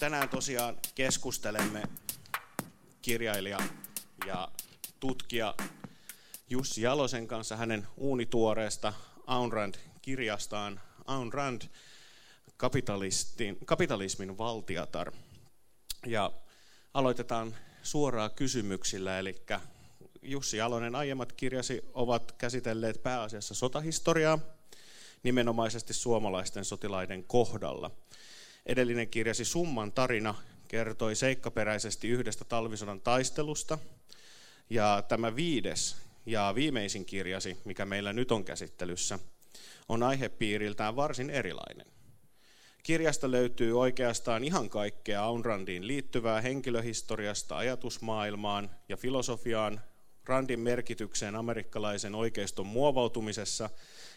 tänään tosiaan keskustelemme kirjailija ja tutkija Jussi Jalosen kanssa hänen uunituoreesta Ayn Rand-kirjastaan Ayn Rand, kapitalismin valtiatar. Ja aloitetaan suoraan kysymyksillä, eli Jussi Jalonen aiemmat kirjasi ovat käsitelleet pääasiassa sotahistoriaa, nimenomaisesti suomalaisten sotilaiden kohdalla. Edellinen kirjasi Summan tarina kertoi seikkaperäisesti yhdestä talvisodan taistelusta, ja tämä viides ja viimeisin kirjasi, mikä meillä nyt on käsittelyssä, on aihepiiriltään varsin erilainen. Kirjasta löytyy oikeastaan ihan kaikkea Aun Randiin liittyvää henkilöhistoriasta ajatusmaailmaan ja filosofiaan, Randin merkitykseen amerikkalaisen oikeiston muovautumisessa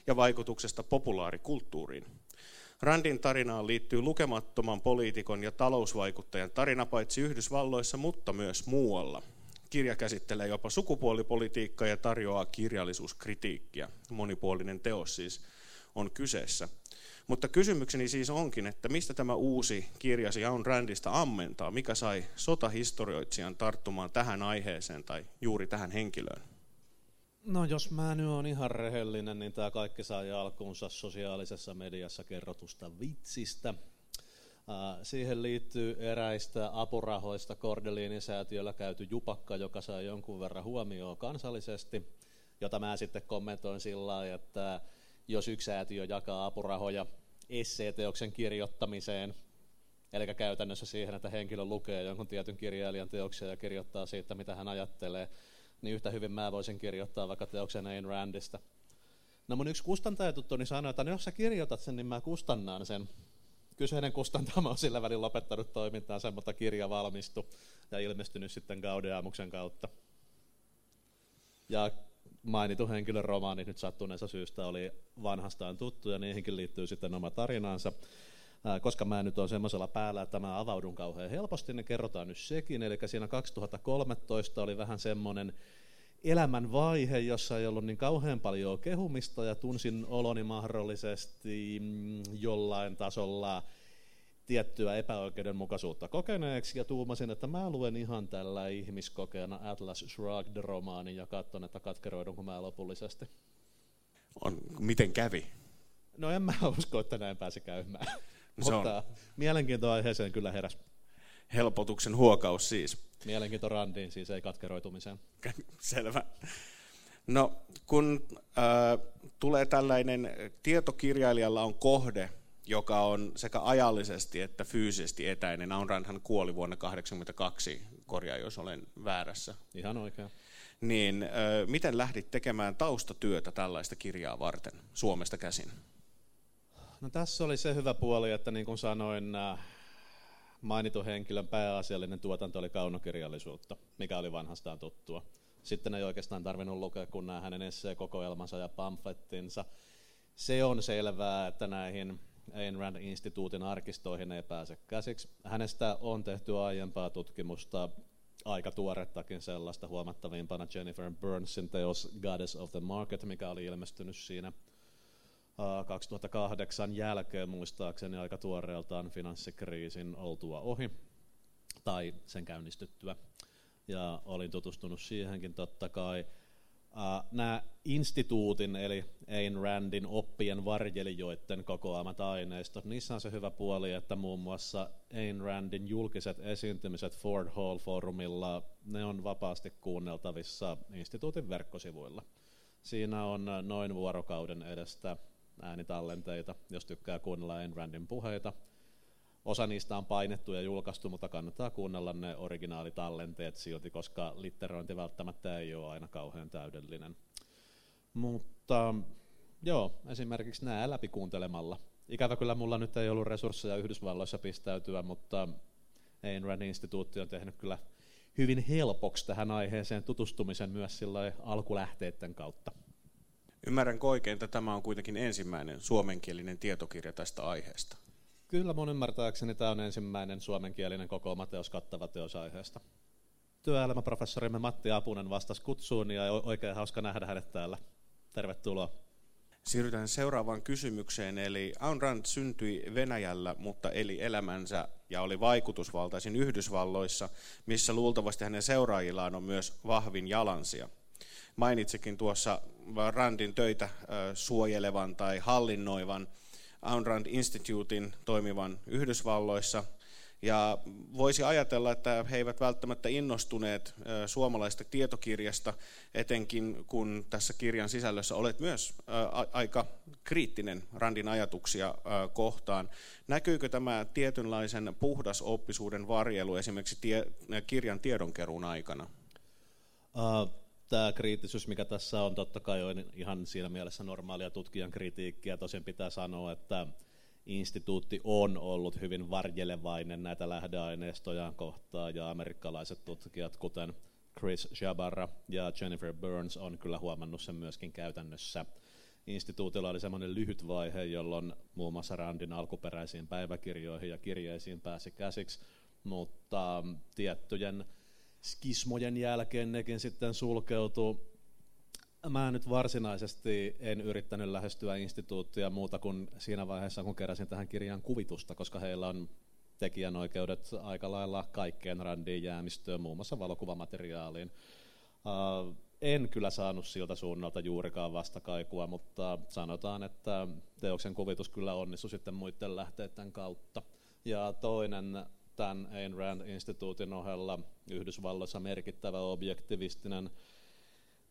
ja vaikutuksesta populaarikulttuuriin. Randin tarinaan liittyy lukemattoman poliitikon ja talousvaikuttajan tarina paitsi Yhdysvalloissa, mutta myös muualla. Kirja käsittelee jopa sukupuolipolitiikkaa ja tarjoaa kirjallisuuskritiikkiä. Monipuolinen teos siis on kyseessä. Mutta kysymykseni siis onkin, että mistä tämä uusi kirjasi Jaun Randista ammentaa? Mikä sai sotahistorioitsijan tarttumaan tähän aiheeseen tai juuri tähän henkilöön? No jos mä nyt on ihan rehellinen, niin tämä kaikki sai alkuunsa sosiaalisessa mediassa kerrotusta vitsistä. Siihen liittyy eräistä apurahoista Kordeliinisäätiöllä käyty jupakka, joka sai jonkun verran huomioon kansallisesti, jota mä sitten kommentoin sillä lailla, että jos yksi säätiö jakaa apurahoja esseeteoksen kirjoittamiseen, eli käytännössä siihen, että henkilö lukee jonkun tietyn kirjailijan teoksia ja kirjoittaa siitä, mitä hän ajattelee, niin yhtä hyvin mä voisin kirjoittaa vaikka teoksen Ayn Randista. No mun yksi kustantajatuttoni sanoi, että no jos sä kirjoitat sen, niin mä kustannan sen. Kyseinen kustantama on sillä välin lopettanut toimintaansa, mutta kirja valmistui ja ilmestynyt sitten Gaudeamuksen kautta. Ja mainitun henkilön romaani nyt sattuneessa syystä oli vanhastaan tuttu ja niihinkin liittyy sitten oma tarinansa. Koska mä nyt on semmoisella päällä, että mä avaudun kauhean helposti, niin kerrotaan nyt sekin. Eli siinä 2013 oli vähän semmoinen elämän vaihe, jossa ei ollut niin kauhean paljon kehumista ja tunsin oloni mahdollisesti mm, jollain tasolla tiettyä epäoikeudenmukaisuutta kokeneeksi ja tuumasin, että mä luen ihan tällä ihmiskokeena Atlas Shrugged-romaanin ja katson, että katkeroidunko mä lopullisesti. On, miten kävi? No en mä usko, että näin pääsi käymään. Mutta on... mielenkiinto aiheeseen kyllä heräs. Helpotuksen huokaus siis. Mielenkiinto randiin siis, ei katkeroitumiseen. Selvä. No, kun äh, tulee tällainen, tietokirjailijalla on kohde, joka on sekä ajallisesti että fyysisesti etäinen. Aun Randhan kuoli vuonna 1982, korjaa jos olen väärässä. Ihan oikein. Niin, äh, miten lähdit tekemään taustatyötä tällaista kirjaa varten Suomesta käsin? No tässä oli se hyvä puoli, että niin kuin sanoin, mainitun henkilön pääasiallinen tuotanto oli kaunokirjallisuutta, mikä oli vanhastaan tuttua. Sitten ei oikeastaan tarvinnut lukea kun nämä hänen esseekokoelmansa ja pamflettinsa. Se on selvää, että näihin Ayn Rand-instituutin arkistoihin ei pääse käsiksi. Hänestä on tehty aiempaa tutkimusta, aika tuorettakin sellaista, huomattavimpana Jennifer Burnsin teos Goddess of the Market, mikä oli ilmestynyt siinä 2008 jälkeen muistaakseni aika tuoreeltaan finanssikriisin oltua ohi tai sen käynnistyttyä. Ja olin tutustunut siihenkin totta kai. Nämä instituutin eli Ayn Randin oppien varjelijoiden kokoamat aineistot, niissä on se hyvä puoli, että muun muassa Ayn Randin julkiset esiintymiset Ford Hall-foorumilla, ne on vapaasti kuunneltavissa instituutin verkkosivuilla. Siinä on noin vuorokauden edestä äänitallenteita, jos tykkää kuunnella Ayn Randin puheita. Osa niistä on painettu ja julkaistu, mutta kannattaa kuunnella ne originaalitallenteet silti, koska litterointi välttämättä ei ole aina kauhean täydellinen. Mutta joo, esimerkiksi nämä läpi kuuntelemalla. Ikävä kyllä mulla nyt ei ollut resursseja Yhdysvalloissa pistäytyä, mutta Ayn Rand instituutti on tehnyt kyllä hyvin helpoksi tähän aiheeseen tutustumisen myös alkulähteiden kautta. Ymmärränkö oikein, että tämä on kuitenkin ensimmäinen suomenkielinen tietokirja tästä aiheesta? Kyllä mun ymmärtääkseni tämä on ensimmäinen suomenkielinen kokoomateos kattava teos aiheesta. Työelämäprofessorimme Matti Apunen vastasi kutsuun ja oikein hauska nähdä hänet täällä. Tervetuloa. Siirrytään seuraavaan kysymykseen, eli Ayn Rand syntyi Venäjällä, mutta eli elämänsä ja oli vaikutusvaltaisin Yhdysvalloissa, missä luultavasti hänen seuraajillaan on myös vahvin jalansia. Mainitsikin tuossa Randin töitä suojelevan tai hallinnoivan Ayn Rand Institutein toimivan Yhdysvalloissa – ja voisi ajatella, että he eivät välttämättä innostuneet suomalaista tietokirjasta, etenkin kun tässä kirjan sisällössä olet myös aika kriittinen Randin ajatuksia kohtaan. Näkyykö tämä tietynlaisen puhdasoppisuuden varjelu esimerkiksi kirjan tiedonkeruun aikana? Tämä kriittisyys, mikä tässä on, totta kai on ihan siinä mielessä normaalia tutkijan kritiikkiä. Tosin pitää sanoa, että instituutti on ollut hyvin varjelevainen näitä lähdeaineistoja kohtaan ja amerikkalaiset tutkijat, kuten Chris Jabara ja Jennifer Burns, on kyllä huomannut sen myöskin käytännössä. Instituutilla oli semmoinen lyhyt vaihe, jolloin muun muassa Randin alkuperäisiin päiväkirjoihin ja kirjeisiin pääsi käsiksi, mutta tiettyjen skismojen jälkeen nekin sitten sulkeutui mä nyt varsinaisesti en yrittänyt lähestyä instituuttia muuta kuin siinä vaiheessa, kun keräsin tähän kirjan kuvitusta, koska heillä on tekijänoikeudet aika lailla kaikkeen randiin jäämistöön, muun muassa valokuvamateriaaliin. Uh, en kyllä saanut siltä suunnalta juurikaan vastakaikua, mutta sanotaan, että teoksen kuvitus kyllä onnistui sitten muiden lähteiden kautta. Ja toinen tämän Ayn Rand-instituutin ohella Yhdysvalloissa merkittävä objektivistinen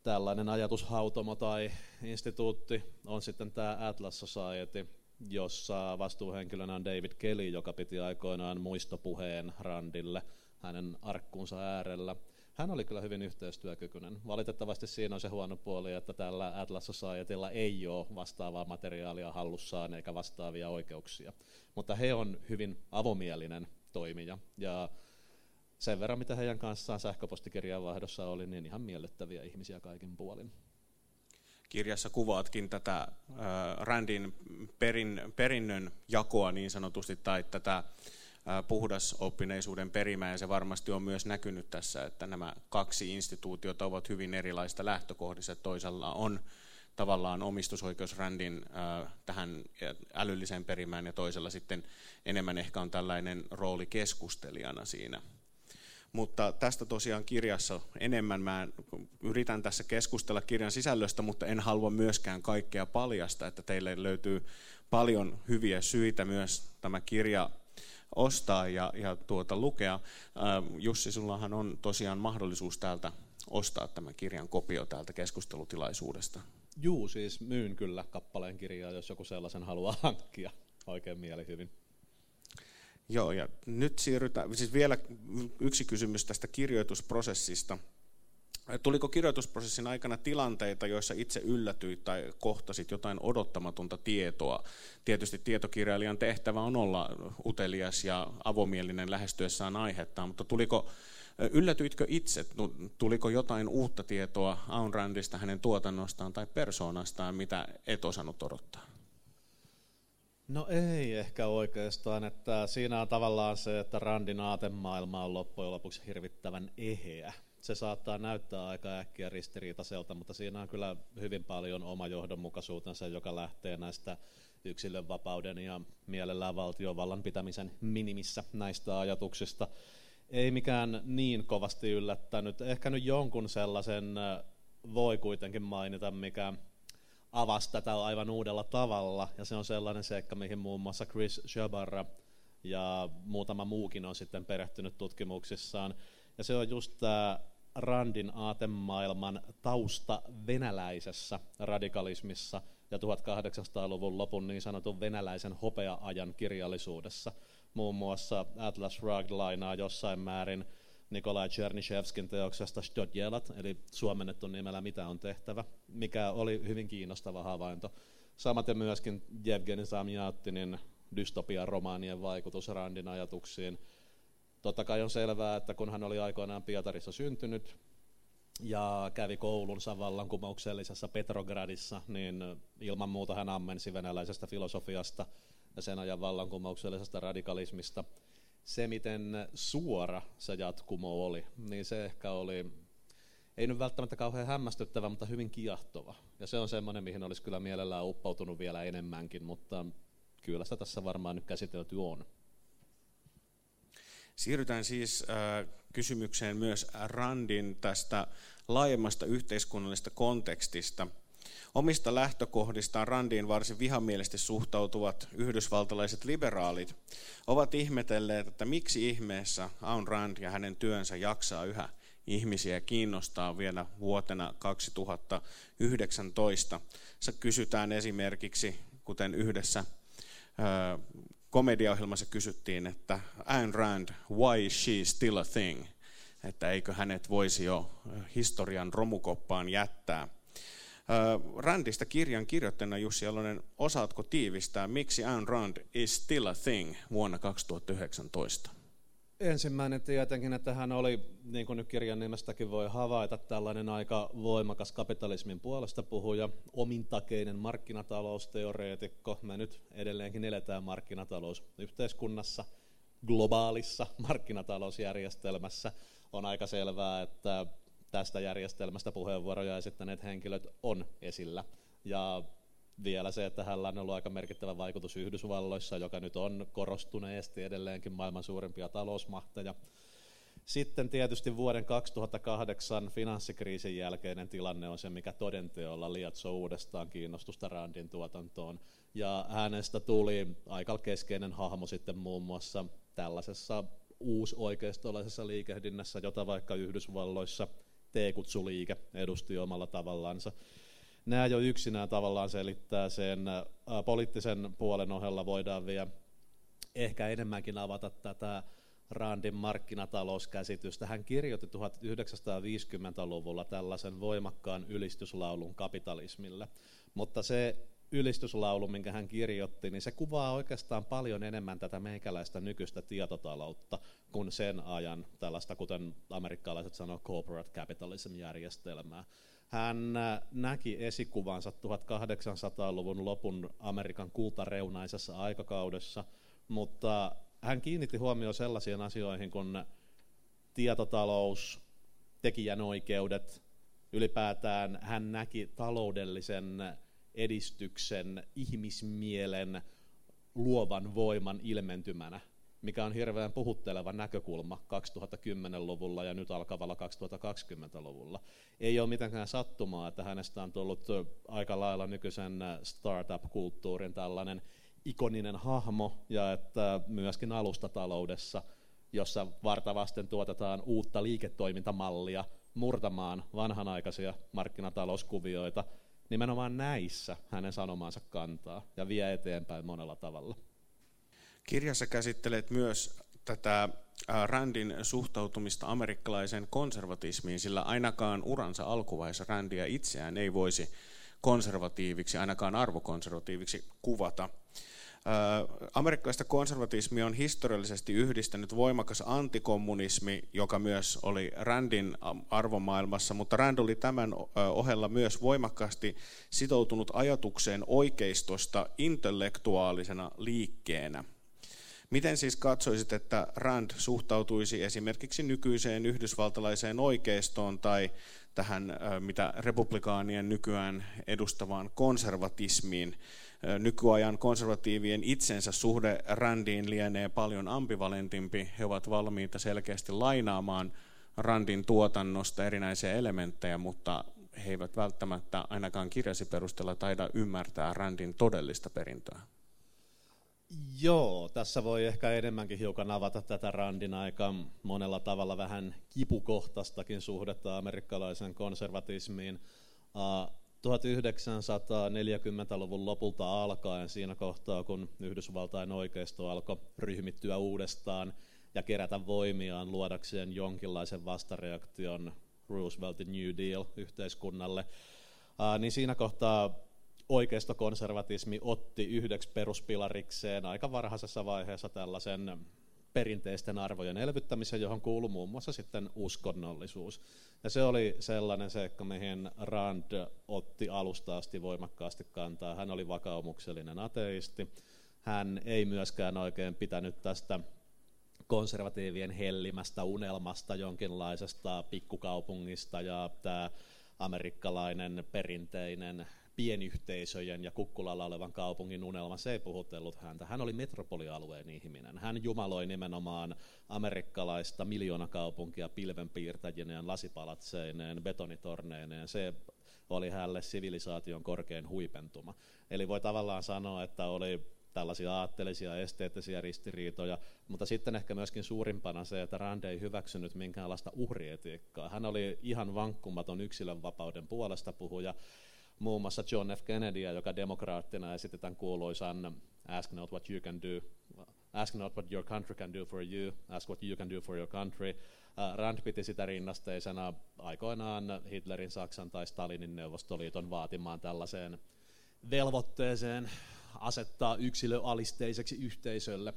tällainen ajatushautomo tai instituutti on sitten tämä Atlas Society, jossa vastuuhenkilönä on David Kelly, joka piti aikoinaan muistopuheen Randille hänen arkkuunsa äärellä. Hän oli kyllä hyvin yhteistyökykyinen. Valitettavasti siinä on se huono puoli, että tällä Atlas Societylla ei ole vastaavaa materiaalia hallussaan eikä vastaavia oikeuksia. Mutta he on hyvin avomielinen toimija ja sen verran, mitä heidän kanssaan sähköpostikirjan vaihdossa oli, niin ihan miellyttäviä ihmisiä kaikin puolin. Kirjassa kuvaatkin tätä äh, Randin perin, perinnön jakoa niin sanotusti, tai tätä äh, puhdasoppineisuuden perimää, ja se varmasti on myös näkynyt tässä, että nämä kaksi instituutiota ovat hyvin erilaista lähtökohdissa. Toisella on tavallaan omistusoikeus Randin äh, tähän älylliseen perimään, ja toisella sitten enemmän ehkä on tällainen rooli keskustelijana siinä mutta tästä tosiaan kirjassa enemmän. Mä yritän tässä keskustella kirjan sisällöstä, mutta en halua myöskään kaikkea paljasta, että teille löytyy paljon hyviä syitä myös tämä kirja ostaa ja, ja tuota, lukea. Jussi, sullahan on tosiaan mahdollisuus täältä ostaa tämän kirjan kopio täältä keskustelutilaisuudesta. Juu, siis myyn kyllä kappaleen kirjaa, jos joku sellaisen haluaa hankkia. Oikein mieli hyvin. Joo, ja nyt siirrytään, siis vielä yksi kysymys tästä kirjoitusprosessista. Tuliko kirjoitusprosessin aikana tilanteita, joissa itse yllätyit tai kohtasit jotain odottamatonta tietoa? Tietysti tietokirjailijan tehtävä on olla utelias ja avomielinen lähestyessään aihettaan, mutta tuliko, yllätyitkö itse, tuliko jotain uutta tietoa Aun Randista, hänen tuotannostaan tai persoonastaan, mitä et osannut odottaa? No ei ehkä oikeastaan, että siinä on tavallaan se, että Randin aatemaailma on loppujen lopuksi hirvittävän eheä. Se saattaa näyttää aika äkkiä ristiriitaiselta, mutta siinä on kyllä hyvin paljon oma johdonmukaisuutensa, joka lähtee näistä yksilön vapauden ja mielellään valtiovallan pitämisen minimissä näistä ajatuksista. Ei mikään niin kovasti yllättänyt. Ehkä nyt jonkun sellaisen voi kuitenkin mainita, mikä avasi tätä aivan uudella tavalla, ja se on sellainen seikka, mihin muun muassa Chris Shabarra ja muutama muukin on sitten perehtynyt tutkimuksissaan, ja se on just tämä Randin aatemaailman tausta venäläisessä radikalismissa ja 1800-luvun lopun niin sanotun venäläisen hopea-ajan kirjallisuudessa. Muun muassa Atlas Shrugged lainaa jossain määrin Nikolai Chernyshevskin teoksesta Stodjelat, eli suomennettu nimellä Mitä on tehtävä, mikä oli hyvin kiinnostava havainto. Samaten myöskin Jevgeni Samjattinin dystopian romaanien vaikutus Randin ajatuksiin. Totta kai on selvää, että kun hän oli aikoinaan Pietarissa syntynyt ja kävi koulunsa vallankumouksellisessa Petrogradissa, niin ilman muuta hän ammensi venäläisestä filosofiasta ja sen ajan vallankumouksellisesta radikalismista – se, miten suora se jatkumo oli, niin se ehkä oli ei nyt välttämättä kauhean hämmästyttävä, mutta hyvin kiehtova. Ja se on semmoinen, mihin olisi kyllä mielellään uppoutunut vielä enemmänkin, mutta kyllä sitä tässä varmaan nyt käsitelty on. Siirrytään siis äh, kysymykseen myös Randin tästä laajemmasta yhteiskunnallisesta kontekstista. Omista lähtökohdistaan Randiin varsin vihamielisesti suhtautuvat yhdysvaltalaiset liberaalit ovat ihmetelleet, että miksi ihmeessä Aun Rand ja hänen työnsä jaksaa yhä ihmisiä kiinnostaa vielä vuotena 2019. Se kysytään esimerkiksi, kuten yhdessä komediaohjelmassa kysyttiin, että Ayn Rand, why is she still a thing? Että eikö hänet voisi jo historian romukoppaan jättää. Randista kirjan kirjoittajana Jussi Jalonen, osaatko tiivistää, miksi Ayn Rand is still a thing vuonna 2019? Ensimmäinen tietenkin, että hän oli, niin kuin nyt kirjan nimestäkin voi havaita, tällainen aika voimakas kapitalismin puolesta puhuja, omintakeinen markkinatalousteoreetikko. Me nyt edelleenkin eletään markkinatalousyhteiskunnassa, globaalissa markkinatalousjärjestelmässä. On aika selvää, että tästä järjestelmästä puheenvuoroja esittäneet henkilöt on esillä. Ja vielä se, että hänellä on ollut aika merkittävä vaikutus Yhdysvalloissa, joka nyt on korostuneesti edelleenkin maailman suurimpia talousmahteja. Sitten tietysti vuoden 2008 finanssikriisin jälkeinen tilanne on se, mikä todenteolla lietsoo uudestaan kiinnostusta Randin tuotantoon. Ja hänestä tuli aika keskeinen hahmo sitten muun muassa tällaisessa uusoikeistolaisessa liikehdinnässä, jota vaikka Yhdysvalloissa T-kutsuliike edusti omalla tavallaansa nämä jo yksinään tavallaan selittää sen poliittisen puolen ohella voidaan vielä ehkä enemmänkin avata tätä Randin markkinatalouskäsitystä. Hän kirjoitti 1950-luvulla tällaisen voimakkaan ylistyslaulun kapitalismille, mutta se ylistyslaulu, minkä hän kirjoitti, niin se kuvaa oikeastaan paljon enemmän tätä meikäläistä nykyistä tietotaloutta kuin sen ajan tällaista, kuten amerikkalaiset sanoo, corporate capitalism-järjestelmää. Hän äh, näki esikuvansa 1800-luvun lopun Amerikan kultareunaisessa aikakaudessa, mutta hän kiinnitti huomioon sellaisiin asioihin kuin tietotalous, tekijänoikeudet, ylipäätään hän näki taloudellisen edistyksen, ihmismielen, luovan voiman ilmentymänä mikä on hirveän puhutteleva näkökulma 2010-luvulla ja nyt alkavalla 2020-luvulla. Ei ole mitenkään sattumaa, että hänestä on tullut aika lailla nykyisen startup-kulttuurin tällainen ikoninen hahmo ja että myöskin alustataloudessa, jossa vartavasten tuotetaan uutta liiketoimintamallia murtamaan vanhanaikaisia markkinatalouskuvioita, nimenomaan näissä hänen sanomaansa kantaa ja vie eteenpäin monella tavalla. Kirjassa käsittelet myös tätä Randin suhtautumista amerikkalaiseen konservatismiin, sillä ainakaan uransa alkuvaiheessa Randia itseään ei voisi konservatiiviksi, ainakaan arvokonservatiiviksi kuvata. Amerikkalaista konservatismia on historiallisesti yhdistänyt voimakas antikommunismi, joka myös oli Randin arvomaailmassa, mutta Rand oli tämän ohella myös voimakkaasti sitoutunut ajatukseen oikeistosta intellektuaalisena liikkeenä. Miten siis katsoisit, että Rand suhtautuisi esimerkiksi nykyiseen yhdysvaltalaiseen oikeistoon tai tähän, mitä republikaanien nykyään edustavaan konservatismiin? Nykyajan konservatiivien itsensä suhde Randiin lienee paljon ambivalentimpi. He ovat valmiita selkeästi lainaamaan Randin tuotannosta erinäisiä elementtejä, mutta he eivät välttämättä ainakaan kirjasi perusteella taida ymmärtää Randin todellista perintöä. Joo, tässä voi ehkä enemmänkin hiukan avata tätä Randin aika monella tavalla vähän kipukohtastakin suhdetta amerikkalaisen konservatismiin. 1940-luvun lopulta alkaen siinä kohtaa, kun Yhdysvaltain oikeisto alkoi ryhmittyä uudestaan ja kerätä voimiaan luodakseen jonkinlaisen vastareaktion Rooseveltin New Deal-yhteiskunnalle, niin siinä kohtaa oikeistokonservatismi otti yhdeksi peruspilarikseen aika varhaisessa vaiheessa tällaisen perinteisten arvojen elvyttämisen, johon kuuluu muun muassa sitten uskonnollisuus. Ja se oli sellainen seikka, mihin Rand otti alusta asti voimakkaasti kantaa. Hän oli vakaumuksellinen ateisti. Hän ei myöskään oikein pitänyt tästä konservatiivien hellimästä unelmasta jonkinlaisesta pikkukaupungista ja tämä amerikkalainen perinteinen pienyhteisöjen ja kukkulalla olevan kaupungin unelma, se ei puhutellut häntä. Hän oli metropolialueen ihminen. Hän jumaloi nimenomaan amerikkalaista miljoonakaupunkia pilvenpiirtäjineen, lasipalatseineen, betonitorneineen. Se oli hänelle sivilisaation korkein huipentuma. Eli voi tavallaan sanoa, että oli tällaisia aatteellisia esteettisiä ristiriitoja, mutta sitten ehkä myöskin suurimpana se, että Rand ei hyväksynyt minkäänlaista uhrietiikkaa. Hän oli ihan vankkumaton yksilönvapauden puolesta puhuja, muun muassa John F. Kennedya, joka demokraattina esitetään kuuluisan Ask not what you can do, ask not what your country can do for you, ask what you can do for your country. Uh, Rand piti sitä rinnasteisena aikoinaan Hitlerin, Saksan tai Stalinin Neuvostoliiton vaatimaan tällaiseen velvoitteeseen asettaa yksilö alisteiseksi yhteisölle.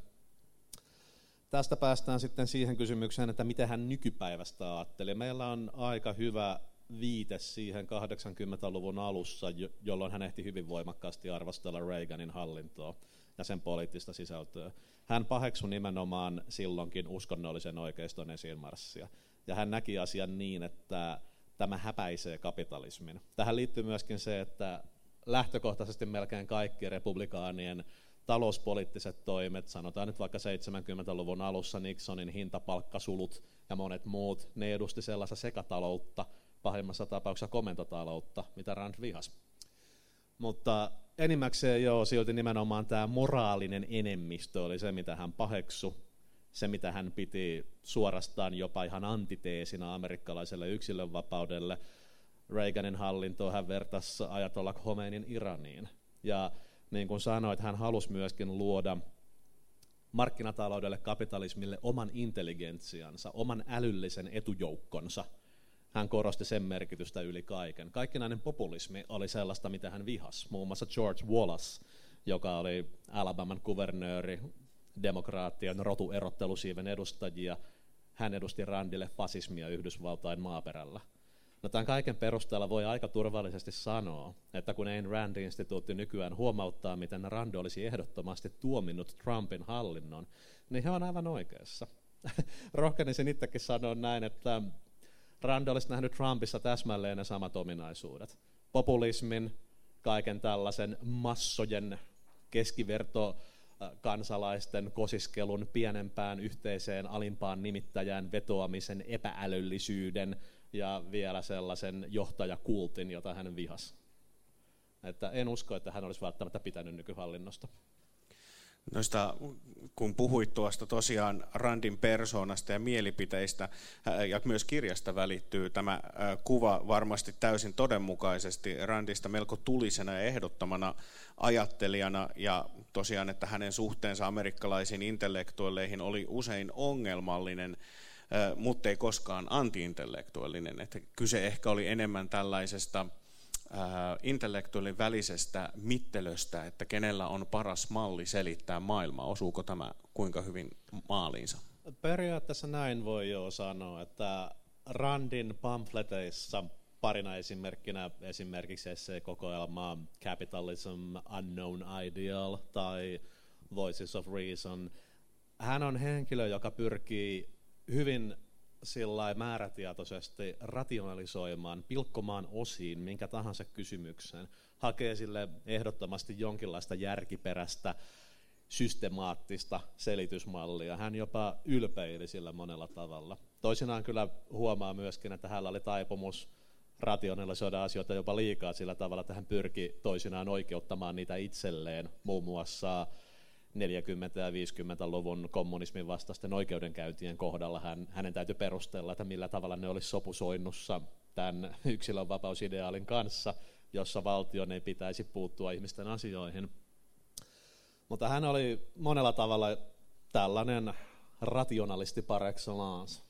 Tästä päästään sitten siihen kysymykseen, että mitä hän nykypäivästä ajatteli. Meillä on aika hyvä viite siihen 80-luvun alussa, jolloin hän ehti hyvin voimakkaasti arvostella Reaganin hallintoa ja sen poliittista sisältöä. Hän paheksui nimenomaan silloinkin uskonnollisen oikeiston esiinmarssia. Ja hän näki asian niin, että tämä häpäisee kapitalismin. Tähän liittyy myöskin se, että lähtökohtaisesti melkein kaikki republikaanien talouspoliittiset toimet, sanotaan nyt vaikka 70-luvun alussa Nixonin hintapalkkasulut ja monet muut, ne edusti sellaista sekataloutta, pahimmassa tapauksessa komentotaloutta, mitä Rand vihas. Mutta enimmäkseen joo, silti nimenomaan tämä moraalinen enemmistö oli se, mitä hän paheksu, se mitä hän piti suorastaan jopa ihan antiteesina amerikkalaiselle yksilönvapaudelle. Reaganin hallintoa hän vertasi ajatolla Khomeinin Iraniin. Ja niin kuin sanoit, hän halusi myöskin luoda markkinataloudelle, kapitalismille oman intelligentsiansa, oman älyllisen etujoukkonsa – hän korosti sen merkitystä yli kaiken. Kaikkinainen populismi oli sellaista, mitä hän vihasi. Muun muassa George Wallace, joka oli Alabaman kuvernööri, demokraattien rotuerottelusiiven edustajia, hän edusti Randille fasismia Yhdysvaltain maaperällä. No tämän kaiken perusteella voi aika turvallisesti sanoa, että kun Ayn Rand-instituutti nykyään huomauttaa, miten Rand olisi ehdottomasti tuominnut Trumpin hallinnon, niin he on aivan oikeassa. Rohkenisin itsekin sanoa näin, että Rand olisi nähnyt Trumpissa täsmälleen ne samat ominaisuudet. Populismin, kaiken tällaisen massojen keskiverto kansalaisten kosiskelun pienempään yhteiseen alimpaan nimittäjään vetoamisen epäälyllisyyden ja vielä sellaisen johtajakultin, jota hän vihasi. Että en usko, että hän olisi välttämättä pitänyt nykyhallinnosta. Noista, kun puhuit tuosta tosiaan Randin persoonasta ja mielipiteistä, ja myös kirjasta välittyy tämä kuva varmasti täysin todenmukaisesti Randista melko tulisena ja ehdottomana ajattelijana, ja tosiaan, että hänen suhteensa amerikkalaisiin intellektuelleihin oli usein ongelmallinen, mutta ei koskaan antiintellektuellinen. Että kyse ehkä oli enemmän tällaisesta intellektuaalin välisestä mittelöstä, että kenellä on paras malli selittää maailmaa. Osuuko tämä kuinka hyvin maaliinsa? Periaatteessa näin voi jo sanoa, että Randin pamfleteissa parina esimerkkinä esimerkiksi kokoelma Capitalism Unknown Ideal tai Voices of Reason. Hän on henkilö, joka pyrkii hyvin sillä määrätietoisesti rationalisoimaan, pilkkomaan osiin minkä tahansa kysymyksen, hakee sille ehdottomasti jonkinlaista järkiperäistä, systemaattista selitysmallia. Hän jopa ylpeili sillä monella tavalla. Toisinaan kyllä huomaa myöskin, että hänellä oli taipumus rationalisoida asioita jopa liikaa sillä tavalla, että hän pyrki toisinaan oikeuttamaan niitä itselleen, muun muassa 40- ja 50-luvun kommunismin vastaisten oikeudenkäyntien kohdalla hän, hänen täytyy perustella, että millä tavalla ne olisi sopusoinnussa tämän yksilönvapausideaalin kanssa, jossa valtion ei pitäisi puuttua ihmisten asioihin. Mutta hän oli monella tavalla tällainen rationalisti par excellence.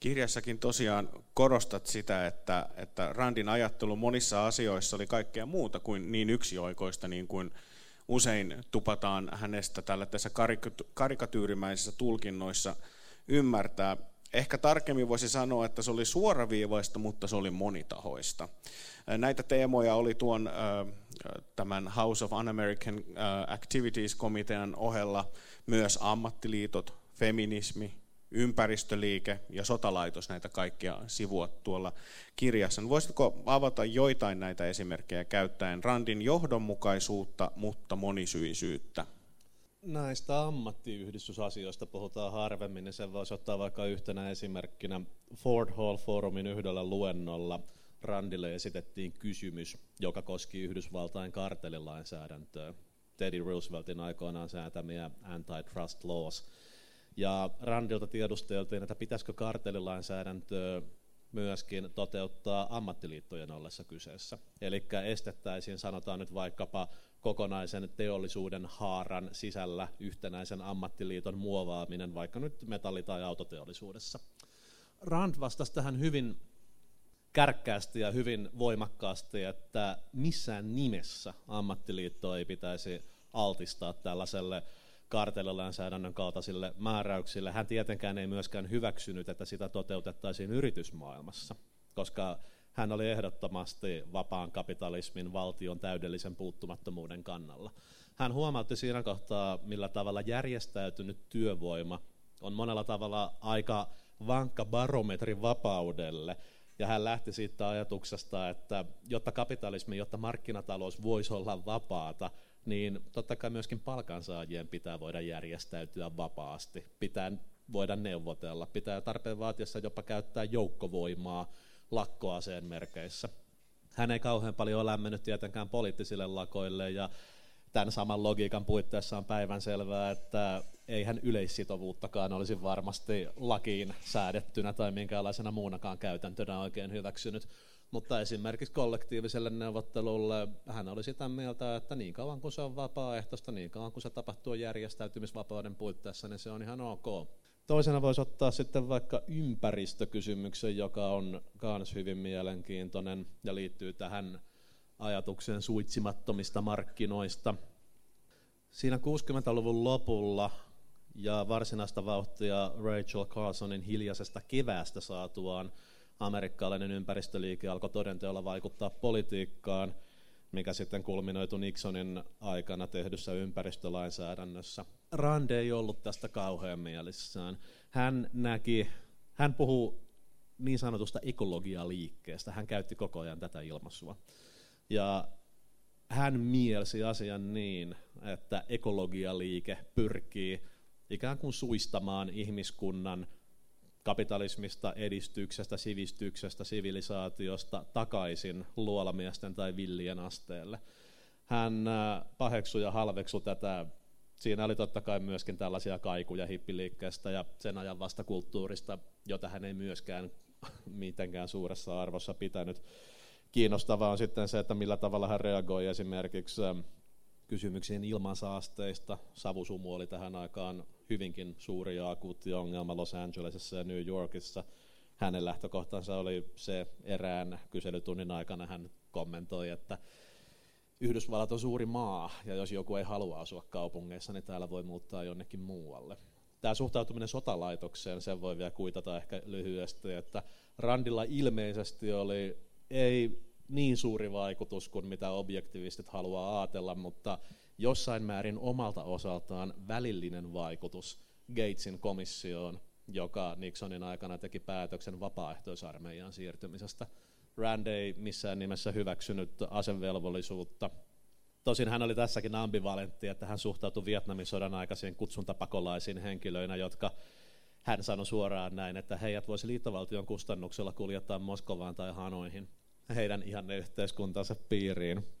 Kirjassakin tosiaan korostat sitä, että, että Randin ajattelu monissa asioissa oli kaikkea muuta kuin niin yksioikoista, niin kuin usein tupataan hänestä tällaisissa karikatyyrimäisissä tulkinnoissa ymmärtää. Ehkä tarkemmin voisi sanoa, että se oli suoraviivaista, mutta se oli monitahoista. Näitä teemoja oli tuon tämän House of Un-American Activities-komitean ohella myös ammattiliitot, feminismi, ympäristöliike ja sotalaitos näitä kaikkia sivua tuolla kirjassa. Voisitko avata joitain näitä esimerkkejä käyttäen Randin johdonmukaisuutta, mutta monisyisyyttä? Näistä ammattiyhdistysasioista puhutaan harvemmin, niin sen voisi ottaa vaikka yhtenä esimerkkinä Ford Hall Forumin yhdellä luennolla Randille esitettiin kysymys, joka koski Yhdysvaltain kartelilainsäädäntöä, Teddy Rooseveltin aikoinaan säätämiä antitrust laws. Ja Randilta tiedusteltiin, että pitäisikö kartelilainsäädäntöä myöskin toteuttaa ammattiliittojen ollessa kyseessä. Eli estettäisiin, sanotaan nyt vaikkapa kokonaisen teollisuuden haaran sisällä yhtenäisen ammattiliiton muovaaminen, vaikka nyt metalli- tai autoteollisuudessa. Rand vastasi tähän hyvin kärkkäästi ja hyvin voimakkaasti, että missään nimessä ammattiliitto ei pitäisi altistaa tällaiselle kartellilainsäädännön kaltaisille määräyksille. Hän tietenkään ei myöskään hyväksynyt, että sitä toteutettaisiin yritysmaailmassa, koska hän oli ehdottomasti vapaan kapitalismin valtion täydellisen puuttumattomuuden kannalla. Hän huomautti siinä kohtaa, millä tavalla järjestäytynyt työvoima on monella tavalla aika vankka barometri vapaudelle, ja hän lähti siitä ajatuksesta, että jotta kapitalismi, jotta markkinatalous voisi olla vapaata, niin totta kai myöskin palkansaajien pitää voida järjestäytyä vapaasti, pitää voida neuvotella, pitää tarpeen vaatiessa jopa käyttää joukkovoimaa lakkoaseen merkeissä. Hän ei kauhean paljon ole lämmennyt tietenkään poliittisille lakoille ja tämän saman logiikan puitteissa on päivän selvää, että eihän yleissitovuuttakaan olisi varmasti lakiin säädettynä tai minkäänlaisena muunakaan käytäntönä oikein hyväksynyt. Mutta esimerkiksi kollektiiviselle neuvottelulle hän oli sitä mieltä, että niin kauan kuin se on vapaaehtoista, niin kauan kuin se tapahtuu järjestäytymisvapauden puitteissa, niin se on ihan ok. Toisena voisi ottaa sitten vaikka ympäristökysymyksen, joka on myös hyvin mielenkiintoinen ja liittyy tähän ajatukseen suitsimattomista markkinoista. Siinä 60-luvun lopulla ja varsinaista vauhtia Rachel Carsonin hiljaisesta keväästä saatuaan amerikkalainen ympäristöliike alkoi todenteolla vaikuttaa politiikkaan, mikä sitten kulminoitu Nixonin aikana tehdyssä ympäristölainsäädännössä. Rand ei ollut tästä kauhean mielissään. Hän näki, hän puhuu niin sanotusta ekologialiikkeestä, hän käytti koko ajan tätä ilmaisua. Ja hän mielsi asian niin, että ekologialiike pyrkii ikään kuin suistamaan ihmiskunnan kapitalismista, edistyksestä, sivistyksestä, sivilisaatiosta takaisin luolamiesten tai villien asteelle. Hän äh, paheksui ja halveksui tätä. Siinä oli totta kai myöskin tällaisia kaikuja hippiliikkeestä ja sen ajan vastakulttuurista, jota hän ei myöskään mitenkään suuressa arvossa pitänyt. Kiinnostavaa on sitten se, että millä tavalla hän reagoi esimerkiksi ähm, kysymyksiin ilmansaasteista. Savusumu oli tähän aikaan hyvinkin suuri ja akuutti ongelma Los Angelesissa ja New Yorkissa. Hänen lähtökohtansa oli se erään kyselytunnin aikana hän kommentoi, että Yhdysvallat on suuri maa, ja jos joku ei halua asua kaupungeissa, niin täällä voi muuttaa jonnekin muualle. Tämä suhtautuminen sotalaitokseen, sen voi vielä kuitata ehkä lyhyesti, että Randilla ilmeisesti oli ei niin suuri vaikutus kuin mitä objektivistit haluaa ajatella, mutta jossain määrin omalta osaltaan välillinen vaikutus Gatesin komissioon, joka Nixonin aikana teki päätöksen vapaaehtoisarmeijan siirtymisestä. Rand ei missään nimessä hyväksynyt asevelvollisuutta. Tosin hän oli tässäkin ambivalentti, että hän suhtautui Vietnamin sodan aikaisiin kutsuntapakolaisiin henkilöinä, jotka hän sanoi suoraan näin, että heidät voisi liittovaltion kustannuksella kuljettaa Moskovaan tai Hanoihin heidän ihanne yhteiskuntansa piiriin.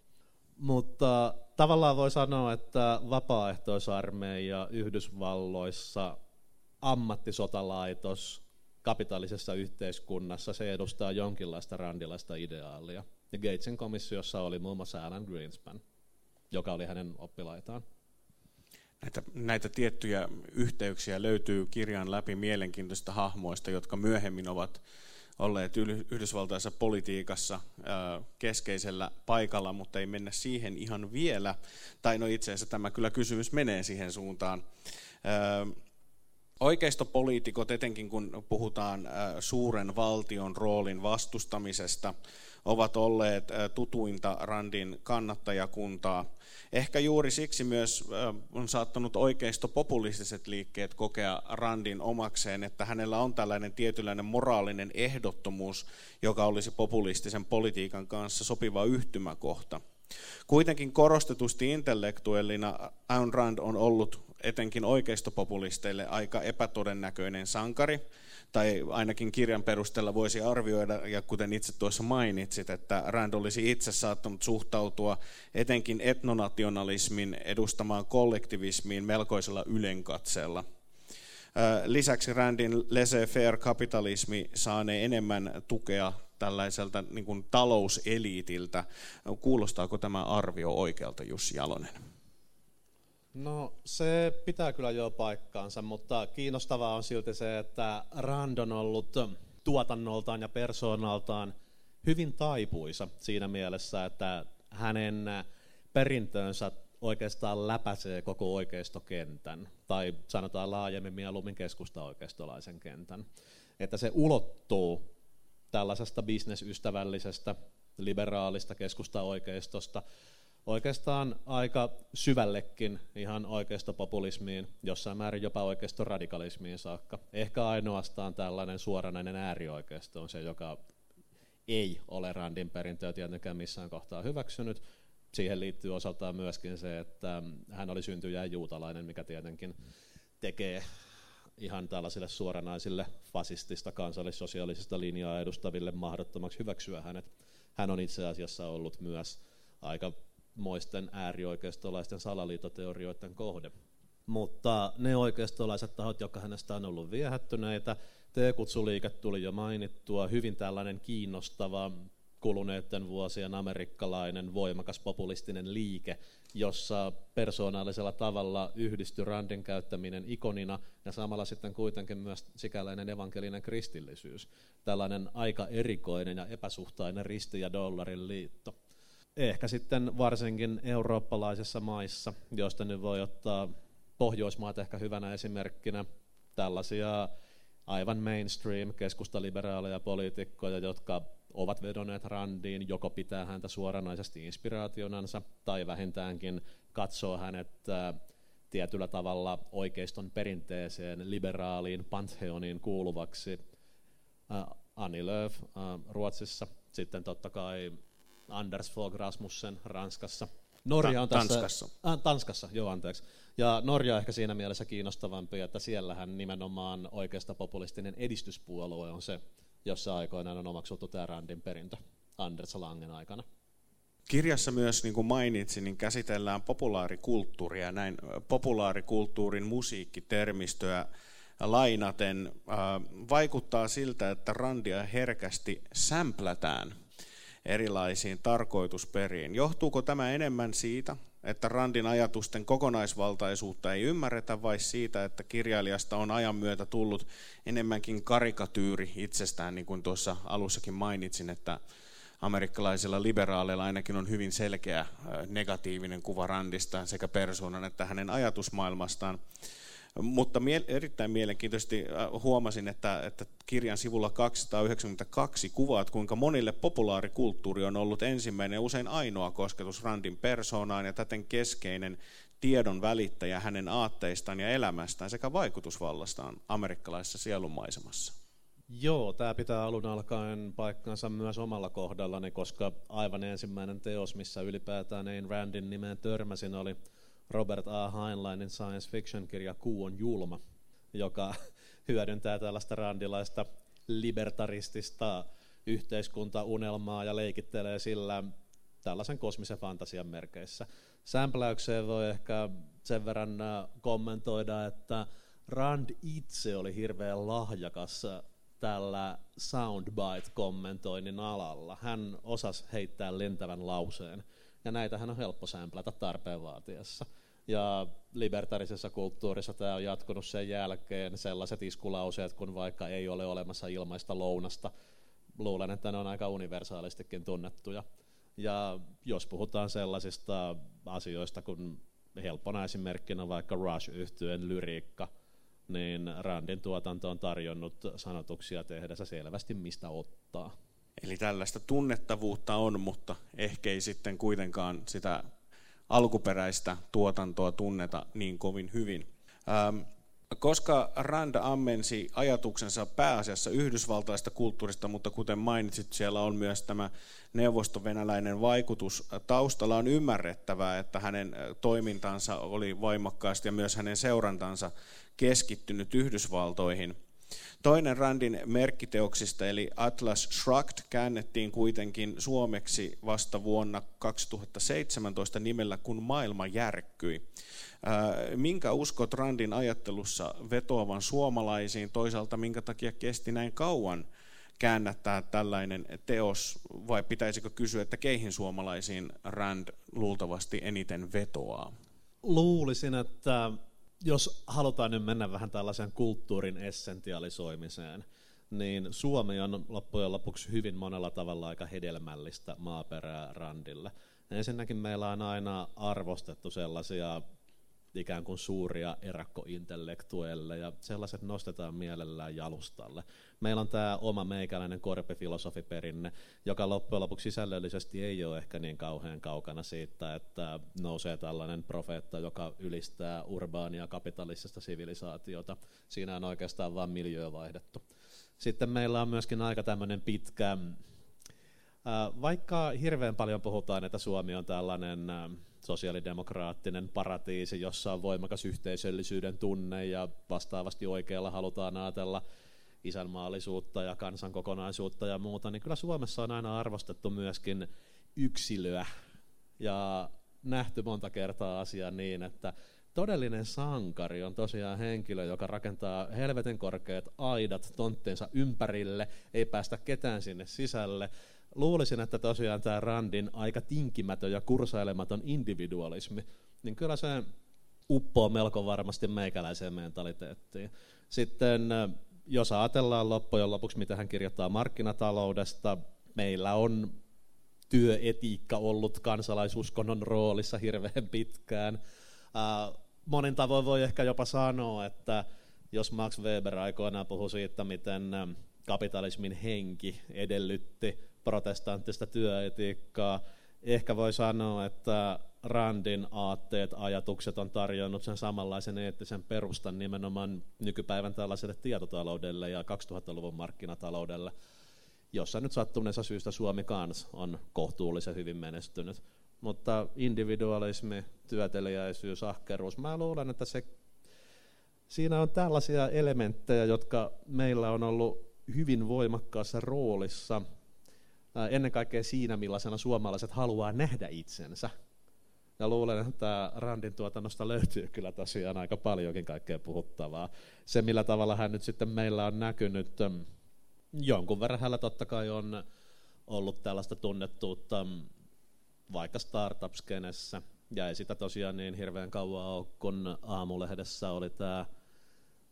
Mutta tavallaan voi sanoa, että vapaaehtoisarmeija Yhdysvalloissa, ammattisotalaitos, kapitaalisessa yhteiskunnassa, se edustaa jonkinlaista randilaista ideaalia. Ja Gatesin komissiossa oli muun muassa Alan Greenspan, joka oli hänen oppilaitaan. Näitä, näitä tiettyjä yhteyksiä löytyy kirjan läpi mielenkiintoisista hahmoista, jotka myöhemmin ovat olleet Yhdysvaltaisessa politiikassa keskeisellä paikalla, mutta ei mennä siihen ihan vielä. Tai no itse asiassa tämä kyllä kysymys menee siihen suuntaan. Oikeistopoliitikot, etenkin kun puhutaan suuren valtion roolin vastustamisesta, ovat olleet tutuinta Randin kannattajakuntaa. Ehkä juuri siksi myös on saattanut oikeistopopulistiset liikkeet kokea Randin omakseen, että hänellä on tällainen tietynlainen moraalinen ehdottomuus, joka olisi populistisen politiikan kanssa sopiva yhtymäkohta. Kuitenkin korostetusti intellektuellina Ayn Rand on ollut etenkin oikeistopopulisteille aika epätodennäköinen sankari, tai ainakin kirjan perusteella voisi arvioida, ja kuten itse tuossa mainitsit, että Rand olisi itse saattanut suhtautua etenkin etnonationalismin edustamaan kollektivismiin melkoisella ylenkatseella. Lisäksi Randin laissez-faire kapitalismi saanee enemmän tukea tällaiselta niin kuin talouseliitiltä. Kuulostaako tämä arvio oikealta, Jussi Jalonen? No se pitää kyllä jo paikkaansa, mutta kiinnostavaa on silti se, että Rand on ollut tuotannoltaan ja persoonaltaan hyvin taipuisa siinä mielessä, että hänen perintönsä oikeastaan läpäisee koko oikeistokentän, tai sanotaan laajemmin mieluummin keskusta-oikeistolaisen kentän. Että se ulottuu tällaisesta bisnesystävällisestä, liberaalista keskusta-oikeistosta oikeastaan aika syvällekin ihan oikeistopopulismiin, jossain määrin jopa oikeistoradikalismiin saakka. Ehkä ainoastaan tällainen suoranainen äärioikeisto on se, joka ei ole Randin perintöä tietenkään missään kohtaa hyväksynyt. Siihen liittyy osaltaan myöskin se, että hän oli syntyjä juutalainen, mikä tietenkin tekee ihan tällaisille suoranaisille fasistista kansallissosiaalisista linjaa edustaville mahdottomaksi hyväksyä hänet. Hän on itse asiassa ollut myös aika moisten äärioikeistolaisten salaliitoteorioiden kohde. Mutta ne oikeistolaiset tahot, jotka hänestä on ollut viehättyneitä, T-kutsuliike tuli jo mainittua, hyvin tällainen kiinnostava kuluneiden vuosien amerikkalainen voimakas populistinen liike, jossa persoonallisella tavalla yhdistyi Randin käyttäminen ikonina ja samalla sitten kuitenkin myös sikäläinen evankelinen kristillisyys. Tällainen aika erikoinen ja epäsuhtainen risti- ja dollarin liitto ehkä sitten varsinkin eurooppalaisissa maissa, joista nyt voi ottaa Pohjoismaat ehkä hyvänä esimerkkinä, tällaisia aivan mainstream keskustaliberaaleja poliitikkoja, jotka ovat vedonneet Randiin, joko pitää häntä suoranaisesti inspiraationansa tai vähintäänkin katsoo hänet äh, tietyllä tavalla oikeiston perinteeseen, liberaaliin pantheoniin kuuluvaksi. Äh, Annie Lööf äh, Ruotsissa, sitten totta kai Anders Fogh Rasmussen Ranskassa. Norja on tässä, Tanskassa. Äh, Tanskassa, joo anteeksi. Ja Norja on ehkä siinä mielessä kiinnostavampi, että siellähän nimenomaan oikeasta populistinen edistyspuolue on se, jossa aikoinaan on omaksuttu tämä Randin perintö Anders Langen aikana. Kirjassa myös, niin kuin mainitsin, niin käsitellään populaarikulttuuria, näin populaarikulttuurin musiikkitermistöä lainaten. Äh, vaikuttaa siltä, että Randia herkästi sämplätään erilaisiin tarkoitusperiin. Johtuuko tämä enemmän siitä, että Randin ajatusten kokonaisvaltaisuutta ei ymmärretä, vai siitä, että kirjailijasta on ajan myötä tullut enemmänkin karikatyyri itsestään, niin kuin tuossa alussakin mainitsin, että amerikkalaisilla liberaaleilla ainakin on hyvin selkeä negatiivinen kuva Randista sekä persoonan että hänen ajatusmaailmastaan. Mutta mie- erittäin mielenkiintoisesti äh, huomasin, että, että kirjan sivulla 292 kuvaat, kuinka monille populaarikulttuuri on ollut ensimmäinen usein ainoa kosketus Randin persoonaan ja täten keskeinen tiedon välittäjä hänen aatteistaan ja elämästään sekä vaikutusvallastaan amerikkalaisessa sielunmaisemassa. Joo, tämä pitää alun alkaen paikkansa myös omalla kohdallani, koska aivan ensimmäinen teos, missä ylipäätään Ayn Randin nimeen törmäsin, oli Robert A. Heinleinin science fiction-kirja Kuu on julma, joka hyödyntää tällaista randilaista libertaristista yhteiskuntaunelmaa ja leikittelee sillä tällaisen kosmisen fantasian merkeissä. Sämpläykseen voi ehkä sen verran äh, kommentoida, että Rand itse oli hirveän lahjakas tällä soundbite-kommentoinnin alalla. Hän osasi heittää lentävän lauseen, ja näitähän on helppo sämplätä tarpeen vaatiessa. Ja libertarisessa kulttuurissa tämä on jatkunut sen jälkeen sellaiset iskulauseet, kun vaikka ei ole olemassa ilmaista lounasta. Luulen, että ne on aika universaalistikin tunnettuja. Ja jos puhutaan sellaisista asioista, kun helppona esimerkkinä vaikka Rush-yhtyeen lyriikka, niin Randin tuotanto on tarjonnut sanotuksia tehdessä selvästi mistä ottaa. Eli tällaista tunnettavuutta on, mutta ehkä ei sitten kuitenkaan sitä alkuperäistä tuotantoa tunneta niin kovin hyvin. Ähm, koska Rand ammensi ajatuksensa pääasiassa yhdysvaltaista kulttuurista, mutta kuten mainitsit, siellä on myös tämä neuvostovenäläinen vaikutus taustalla, on ymmärrettävää, että hänen toimintansa oli voimakkaasti ja myös hänen seurantansa keskittynyt Yhdysvaltoihin. Toinen Randin merkkiteoksista, eli Atlas Shrugged, käännettiin kuitenkin suomeksi vasta vuonna 2017 nimellä Kun maailma järkkyi. Minkä uskot Randin ajattelussa vetoavan suomalaisiin, toisaalta minkä takia kesti näin kauan käännättää tällainen teos, vai pitäisikö kysyä, että keihin suomalaisiin Rand luultavasti eniten vetoaa? Luulisin, että jos halutaan nyt mennä vähän tällaisen kulttuurin essentialisoimiseen, niin Suomi on loppujen lopuksi hyvin monella tavalla aika hedelmällistä maaperää Randille. Ensinnäkin meillä on aina arvostettu sellaisia ikään kuin suuria erakkointellektuelle ja sellaiset nostetaan mielellään jalustalle. Meillä on tämä oma meikäläinen korpifilosofiperinne, joka loppujen lopuksi sisällöllisesti ei ole ehkä niin kauhean kaukana siitä, että nousee tällainen profeetta, joka ylistää urbaania kapitalistista sivilisaatiota. Siinä on oikeastaan vain miljöö vaihdettu. Sitten meillä on myöskin aika tämmöinen pitkä, vaikka hirveän paljon puhutaan, että Suomi on tällainen sosiaalidemokraattinen paratiisi, jossa on voimakas yhteisöllisyyden tunne ja vastaavasti oikealla halutaan ajatella isänmaallisuutta ja kansan kokonaisuutta ja muuta, niin kyllä Suomessa on aina arvostettu myöskin yksilöä ja nähty monta kertaa asia niin, että todellinen sankari on tosiaan henkilö, joka rakentaa helvetin korkeat aidat tontteensa ympärille, ei päästä ketään sinne sisälle, luulisin, että tosiaan tämä Randin aika tinkimätön ja kursailematon individualismi, niin kyllä se uppoo melko varmasti meikäläiseen mentaliteettiin. Sitten jos ajatellaan loppujen lopuksi, mitä hän kirjoittaa markkinataloudesta, meillä on työetiikka ollut kansalaisuskonnon roolissa hirveän pitkään. Monin tavoin voi ehkä jopa sanoa, että jos Max Weber aikoinaan puhui siitä, miten kapitalismin henki edellytti protestanttista työetiikkaa. Ehkä voi sanoa, että Randin aatteet, ajatukset on tarjonnut sen samanlaisen eettisen perustan nimenomaan nykypäivän tällaiselle tietotaloudelle ja 2000-luvun markkinataloudelle, jossa nyt sattuneessa syystä Suomi kans on kohtuullisen hyvin menestynyt. Mutta individualismi, työtelijäisyys, ahkeruus, mä luulen, että se, siinä on tällaisia elementtejä, jotka meillä on ollut hyvin voimakkaassa roolissa – ennen kaikkea siinä, millaisena suomalaiset haluaa nähdä itsensä. Ja luulen, että Randin tuotannosta löytyy kyllä tosiaan aika paljonkin kaikkea puhuttavaa. Se, millä tavalla hän nyt sitten meillä on näkynyt, jonkun verran hänellä totta kai on ollut tällaista tunnettuutta vaikka startup-skenessä, ja ei sitä tosiaan niin hirveän kauan ole, kun aamulehdessä oli tämä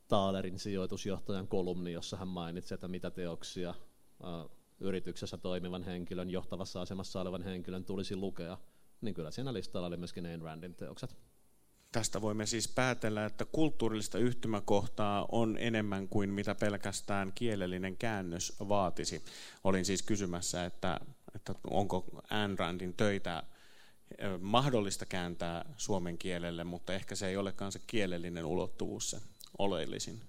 Taalerin sijoitusjohtajan kolumni, jossa hän mainitsi, että mitä teoksia yrityksessä toimivan henkilön, johtavassa asemassa olevan henkilön tulisi lukea, niin kyllä siinä listalla oli myöskin Ayn Randin teokset. Tästä voimme siis päätellä, että kulttuurillista yhtymäkohtaa on enemmän kuin mitä pelkästään kielellinen käännös vaatisi. Olin siis kysymässä, että, että onko Ayn Randin töitä mahdollista kääntää suomen kielelle, mutta ehkä se ei olekaan se kielellinen ulottuvuus se oleellisin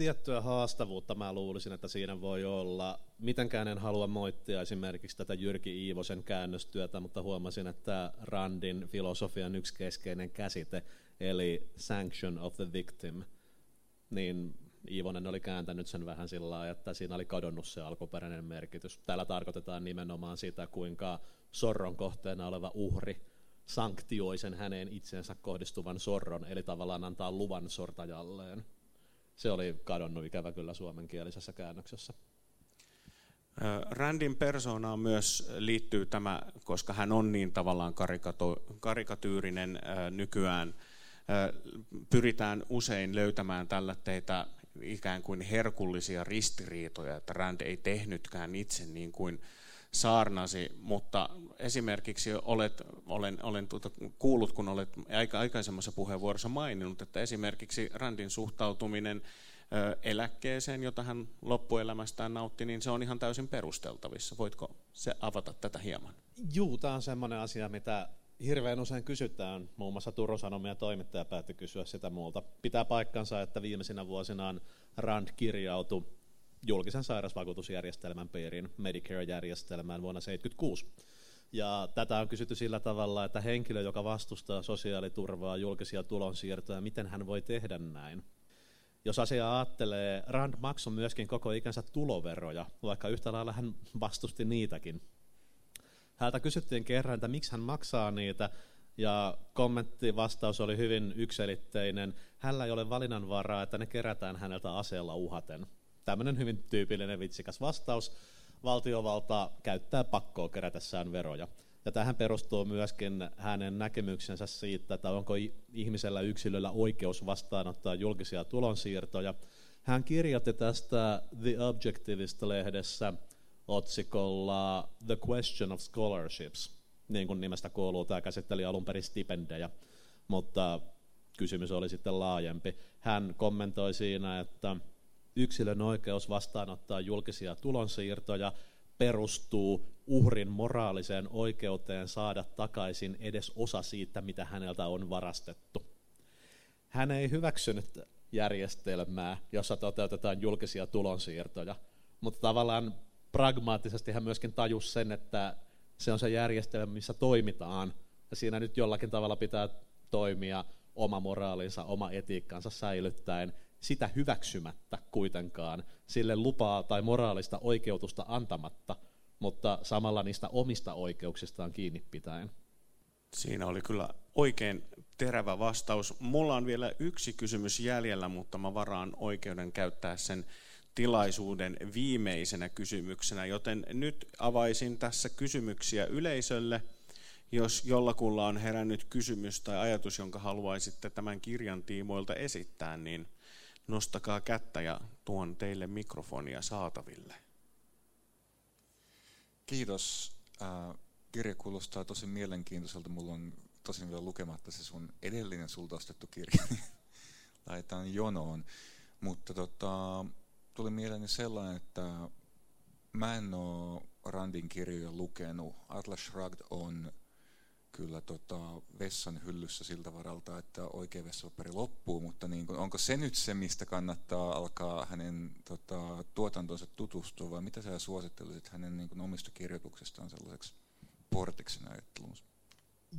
tiettyä haastavuutta mä luulisin, että siinä voi olla. Mitenkään en halua moittia esimerkiksi tätä Jyrki Iivosen käännöstyötä, mutta huomasin, että Randin filosofian yksi keskeinen käsite, eli sanction of the victim, niin Iivonen oli kääntänyt sen vähän sillä lailla, että siinä oli kadonnut se alkuperäinen merkitys. Täällä tarkoitetaan nimenomaan sitä, kuinka sorron kohteena oleva uhri sanktioi sen häneen itsensä kohdistuvan sorron, eli tavallaan antaa luvan sortajalleen se oli kadonnut ikävä kyllä suomenkielisessä käännöksessä. Randin persoonaan myös liittyy tämä, koska hän on niin tavallaan karikatyyrinen nykyään, pyritään usein löytämään tällä teitä ikään kuin herkullisia ristiriitoja, että Rand ei tehnytkään itse niin kuin saarnasi, mutta esimerkiksi olet, olen, olen tuota, kuullut, kun olet aika aikaisemmassa puheenvuorossa maininnut, että esimerkiksi Randin suhtautuminen eläkkeeseen, jota hän loppuelämästään nautti, niin se on ihan täysin perusteltavissa. Voitko se avata tätä hieman? Juu, tämä on sellainen asia, mitä hirveän usein kysytään. Muun muassa Turun Sanomia toimittaja päätti kysyä sitä muulta. Pitää paikkansa, että viimeisinä vuosinaan Rand kirjautui julkisen sairausvakuutusjärjestelmän piiriin, Medicare-järjestelmään vuonna 1976. Ja tätä on kysytty sillä tavalla, että henkilö, joka vastustaa sosiaaliturvaa, julkisia tulonsiirtoja, miten hän voi tehdä näin? Jos asiaa ajattelee, Rand maksoi myöskin koko ikänsä tuloveroja, vaikka yhtä lailla hän vastusti niitäkin. Häntä kysyttiin kerran, että miksi hän maksaa niitä, ja kommentti vastaus oli hyvin ykselitteinen. Hänellä ei ole valinnanvaraa, että ne kerätään häneltä aseella uhaten. Tämmöinen hyvin tyypillinen vitsikäs vastaus. Valtiovalta käyttää pakkoa kerätessään veroja. Ja tähän perustuu myöskin hänen näkemyksensä siitä, että onko ihmisellä yksilöllä oikeus vastaanottaa julkisia tulonsiirtoja. Hän kirjoitti tästä The Objectivist-lehdessä otsikolla The Question of Scholarships, niin kuin nimestä kuuluu. Tämä käsitteli alun perin stipendejä, mutta kysymys oli sitten laajempi. Hän kommentoi siinä, että yksilön oikeus vastaanottaa julkisia tulonsiirtoja perustuu uhrin moraaliseen oikeuteen saada takaisin edes osa siitä, mitä häneltä on varastettu. Hän ei hyväksynyt järjestelmää, jossa toteutetaan julkisia tulonsiirtoja, mutta tavallaan pragmaattisesti hän myöskin tajusi sen, että se on se järjestelmä, missä toimitaan, ja siinä nyt jollakin tavalla pitää toimia oma moraalinsa, oma etiikkansa säilyttäen, sitä hyväksymättä kuitenkaan, sille lupaa tai moraalista oikeutusta antamatta, mutta samalla niistä omista oikeuksistaan kiinni pitäen. Siinä oli kyllä oikein terävä vastaus. Mulla on vielä yksi kysymys jäljellä, mutta mä varaan oikeuden käyttää sen tilaisuuden viimeisenä kysymyksenä, joten nyt avaisin tässä kysymyksiä yleisölle. Jos jollakulla on herännyt kysymys tai ajatus, jonka haluaisitte tämän kirjan tiimoilta esittää, niin nostakaa kättä ja tuon teille mikrofonia saataville. Kiitos. Kirja kuulostaa tosi mielenkiintoiselta. Mulla on tosin vielä lukematta se sun edellinen sulta ostettu kirja. Laitetaan jonoon. Mutta tota, tuli mieleeni sellainen, että mä en ole Randin kirjoja lukenut. Atlas Shrugged on kyllä tota, vessan hyllyssä siltä varalta, että oikea vessapaperi loppuu, mutta niin kun, onko se nyt se, mistä kannattaa alkaa hänen tota, tuotantonsa tutustua, vai mitä sä suosittelisit hänen niin kun, omista kirjoituksistaan sellaiseksi portiksi ajatteluunsa?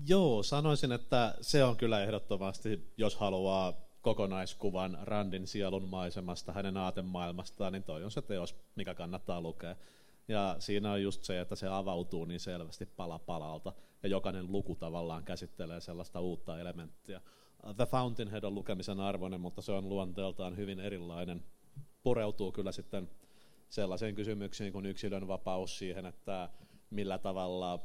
Joo, sanoisin, että se on kyllä ehdottomasti, jos haluaa kokonaiskuvan Randin sielun maisemasta, hänen aatemaailmastaan, niin toi on se teos, mikä kannattaa lukea. Ja siinä on just se, että se avautuu niin selvästi pala palalta, ja jokainen luku tavallaan käsittelee sellaista uutta elementtiä. The Fountainhead on lukemisen arvoinen, mutta se on luonteeltaan hyvin erilainen. Pureutuu kyllä sitten sellaisiin kysymyksiin kuin yksilön vapaus siihen, että millä tavalla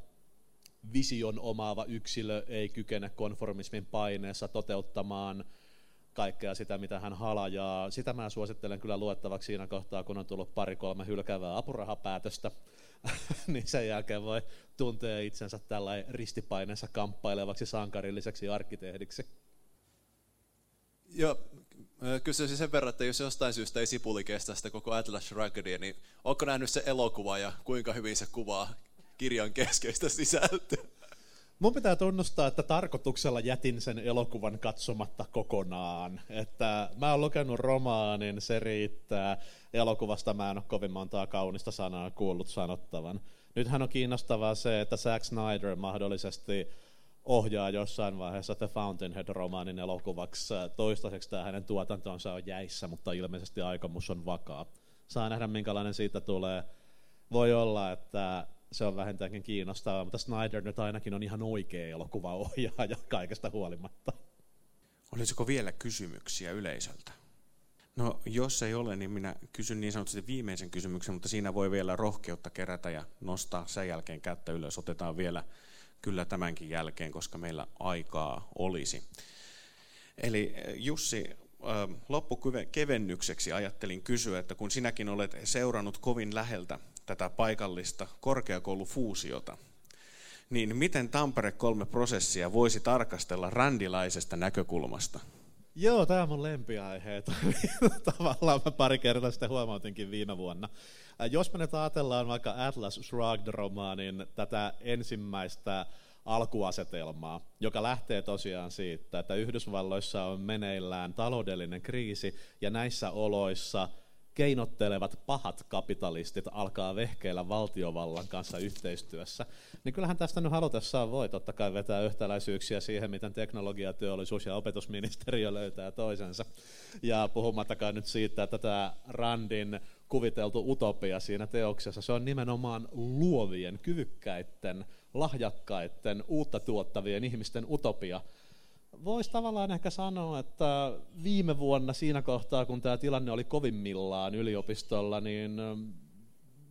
vision omaava yksilö ei kykene konformismin paineessa toteuttamaan kaikkea sitä, mitä hän halajaa. Sitä mä suosittelen kyllä luettavaksi siinä kohtaa, kun on tullut pari-kolme hylkäävää apurahapäätöstä. niin sen jälkeen voi tuntea itsensä tällä ristipaineensa kamppailevaksi sankarilliseksi arkkitehdiksi. Joo, kysyisin sen verran, että jos jostain syystä ei sipuli kestä sitä koko Atlas Shrugged, niin onko nähnyt se elokuva ja kuinka hyvin se kuvaa kirjan keskeistä sisältöä? Mun pitää tunnustaa, että tarkoituksella jätin sen elokuvan katsomatta kokonaan. Että mä oon lukenut romaanin, se riittää. Elokuvasta mä en ole kovin montaa kaunista sanaa kuullut sanottavan. Nythän on kiinnostavaa se, että Zack Snyder mahdollisesti ohjaa jossain vaiheessa The Fountainhead-romaanin elokuvaksi. Toistaiseksi tämä hänen tuotantonsa on jäissä, mutta ilmeisesti aikomus on vakaa. Saa nähdä, minkälainen siitä tulee. Voi olla, että se on vähintäänkin kiinnostavaa, mutta Snyder nyt ainakin on ihan oikea elokuvaohjaaja kaikesta huolimatta. Olisiko vielä kysymyksiä yleisöltä? No jos ei ole, niin minä kysyn niin sanotusti viimeisen kysymyksen, mutta siinä voi vielä rohkeutta kerätä ja nostaa sen jälkeen kättä ylös. Otetaan vielä kyllä tämänkin jälkeen, koska meillä aikaa olisi. Eli Jussi, loppukevennykseksi ajattelin kysyä, että kun sinäkin olet seurannut kovin läheltä tätä paikallista korkeakoulufuusiota, niin miten Tampere 3 prosessia voisi tarkastella randilaisesta näkökulmasta? Joo, tämä on mun lempiaiheita. Tavallaan mä pari kertaa sitten huomautinkin viime vuonna. Jos me nyt ajatellaan vaikka Atlas Shrugged-romaanin tätä ensimmäistä alkuasetelmaa, joka lähtee tosiaan siitä, että Yhdysvalloissa on meneillään taloudellinen kriisi ja näissä oloissa keinottelevat pahat kapitalistit alkaa vehkeillä valtiovallan kanssa yhteistyössä, niin kyllähän tästä nyt halutessaan voi totta kai vetää yhtäläisyyksiä siihen, miten teknologiateollisuus ja opetusministeriö löytää toisensa. Ja puhumattakaan nyt siitä, että tämä Randin kuviteltu utopia siinä teoksessa, se on nimenomaan luovien, kyvykkäiden, lahjakkaiden, uutta tuottavien ihmisten utopia. Voisi tavallaan ehkä sanoa, että viime vuonna siinä kohtaa, kun tämä tilanne oli kovimmillaan yliopistolla, niin ähm,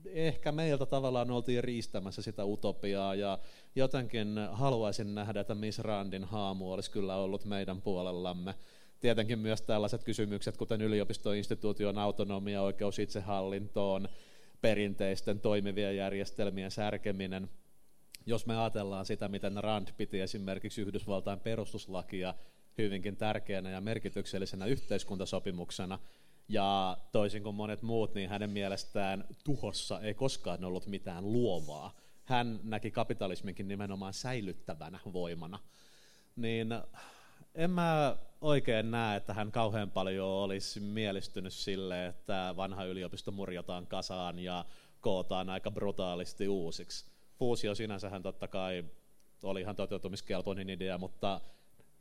ehkä meiltä tavallaan oltiin riistämässä sitä utopiaa ja jotenkin haluaisin nähdä, että Miss Randin haamu olisi kyllä ollut meidän puolellamme tietenkin myös tällaiset kysymykset, kuten yliopistoinstituution autonomia, oikeus itsehallintoon, perinteisten toimivien järjestelmien särkeminen. Jos me ajatellaan sitä, miten Rand piti esimerkiksi Yhdysvaltain perustuslakia hyvinkin tärkeänä ja merkityksellisenä yhteiskuntasopimuksena, ja toisin kuin monet muut, niin hänen mielestään tuhossa ei koskaan ollut mitään luovaa. Hän näki kapitalisminkin nimenomaan säilyttävänä voimana. Niin en mä oikein näe, että hän kauhean paljon olisi mielistynyt sille, että vanha yliopisto murjotaan kasaan ja kootaan aika brutaalisti uusiksi. Fuusio sinänsähän totta kai oli ihan toteutumiskelpoinen idea, mutta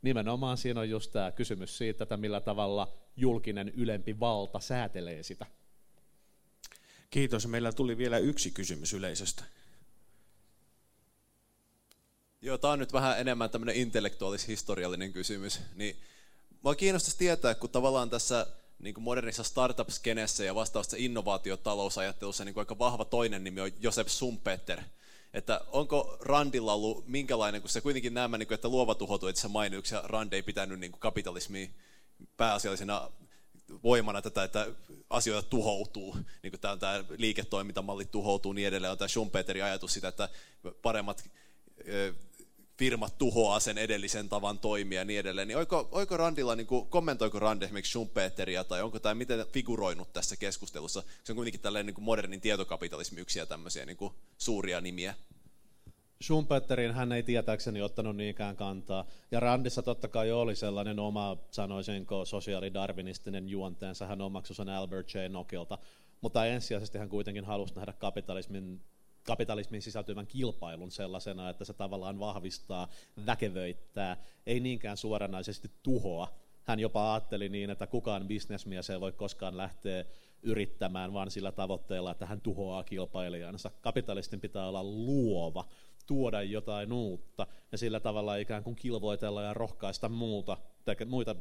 nimenomaan siinä on just tämä kysymys siitä, että millä tavalla julkinen ylempi valta säätelee sitä. Kiitos. Meillä tuli vielä yksi kysymys yleisöstä. Joo, tämä on nyt vähän enemmän tämmöinen intellektuaalis-historiallinen kysymys. Niin, mua kiinnostaisi tietää, kun tavallaan tässä niin kuin modernissa startup-skenessä ja vastaavassa innovaatiotalousajattelussa niin kuin aika vahva toinen nimi on Josef Sumpeter. Että onko Randilla ollut minkälainen, kun se kuitenkin nämä, niin että luova tuhoutuu, että se mainitsi, ja Rand ei pitänyt niin kuin kapitalismia pääasiallisena voimana tätä, että asioita tuhoutuu, niin kuin tämä, tämä liiketoimintamalli tuhoutuu niin edelleen, on tämä Schumpeterin ajatus sitä, että paremmat firmat tuhoaa sen edellisen tavan toimia ja niin edelleen. Niin oiko, oiko Randilla, niin kuin, kommentoiko Rand esimerkiksi Schumpeteria tai onko tämä miten figuroinut tässä keskustelussa? Se on kuitenkin tällainen niin kuin modernin tietokapitalismi yksiä tämmöisiä niin kuin suuria nimiä. Schumpeterin hän ei tietääkseni ottanut niinkään kantaa. Ja Randissa totta kai oli sellainen oma, sanoisinko, sosiaalidarvinistinen juonteensa. Hän omaksui sen Albert J. Nokilta. Mutta ensisijaisesti hän kuitenkin halusi nähdä kapitalismin kapitalismin sisältyvän kilpailun sellaisena, että se tavallaan vahvistaa, väkevöittää, ei niinkään suoranaisesti tuhoa. Hän jopa ajatteli niin, että kukaan bisnesmies ei voi koskaan lähteä yrittämään vaan sillä tavoitteella, että hän tuhoaa kilpailijansa. Kapitalistin pitää olla luova, tuoda jotain uutta ja sillä tavalla ikään kuin kilvoitella ja rohkaista muuta, teke, muita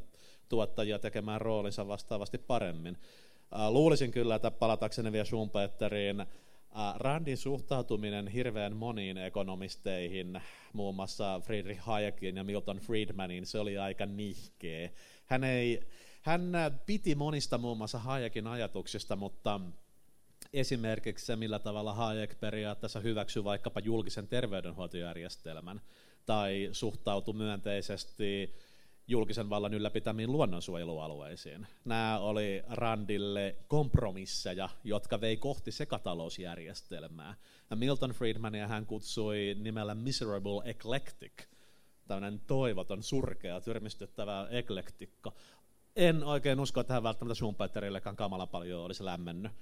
tuottajia tekemään roolinsa vastaavasti paremmin. Luulisin kyllä, että palatakseni vielä Schumpeteriin, Randin suhtautuminen hirveän moniin ekonomisteihin, muun muassa Friedrich Hayekin ja Milton Friedmanin, se oli aika nihkeä. Hän, ei, hän piti monista muun muassa Hayekin ajatuksista, mutta esimerkiksi se, millä tavalla Hayek periaatteessa hyväksyi vaikkapa julkisen terveydenhuoltojärjestelmän tai suhtautui myönteisesti julkisen vallan ylläpitämiin luonnonsuojelualueisiin. Nämä oli Randille kompromisseja, jotka vei kohti sekatalousjärjestelmää. Ja Milton Friedmania hän kutsui nimellä Miserable Eclectic, tämmöinen toivoton, surkea, tyrmistyttävä eklektikko. En oikein usko, että hän välttämättä Schumpeterillekaan kamala paljon olisi lämmennyt.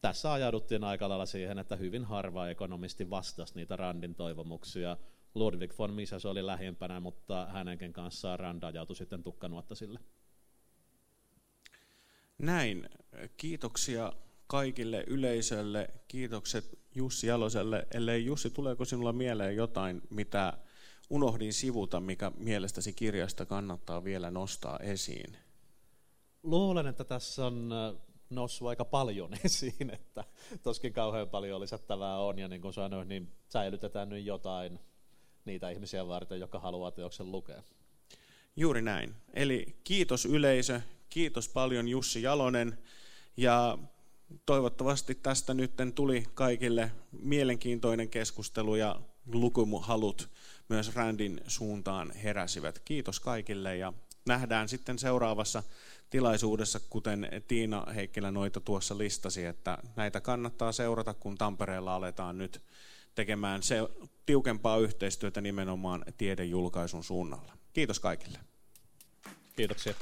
Tässä ajauduttiin aika lailla siihen, että hyvin harva ekonomisti vastasi niitä Randin toivomuksia, Ludwig von Mises oli lähimpänä, mutta hänenkin kanssaan Rand ajautui sitten tukkanuottasille. Näin. Kiitoksia kaikille yleisölle. Kiitokset Jussi Jaloselle. Ellei Jussi, tuleeko sinulla mieleen jotain, mitä unohdin sivuta, mikä mielestäsi kirjasta kannattaa vielä nostaa esiin? Luulen, että tässä on äh, noussut aika paljon esiin, että toskin kauhean paljon lisättävää on, ja niin kuin sanoin, niin säilytetään nyt jotain niitä ihmisiä varten, jotka haluaa teoksen lukea. Juuri näin. Eli kiitos yleisö, kiitos paljon Jussi Jalonen ja toivottavasti tästä nyt tuli kaikille mielenkiintoinen keskustelu ja lukumuhalut myös Randin suuntaan heräsivät. Kiitos kaikille ja nähdään sitten seuraavassa tilaisuudessa, kuten Tiina Heikkilä noita tuossa listasi, että näitä kannattaa seurata, kun Tampereella aletaan nyt tekemään se tiukempaa yhteistyötä nimenomaan tiedejulkaisun suunnalla. Kiitos kaikille. Kiitoksia.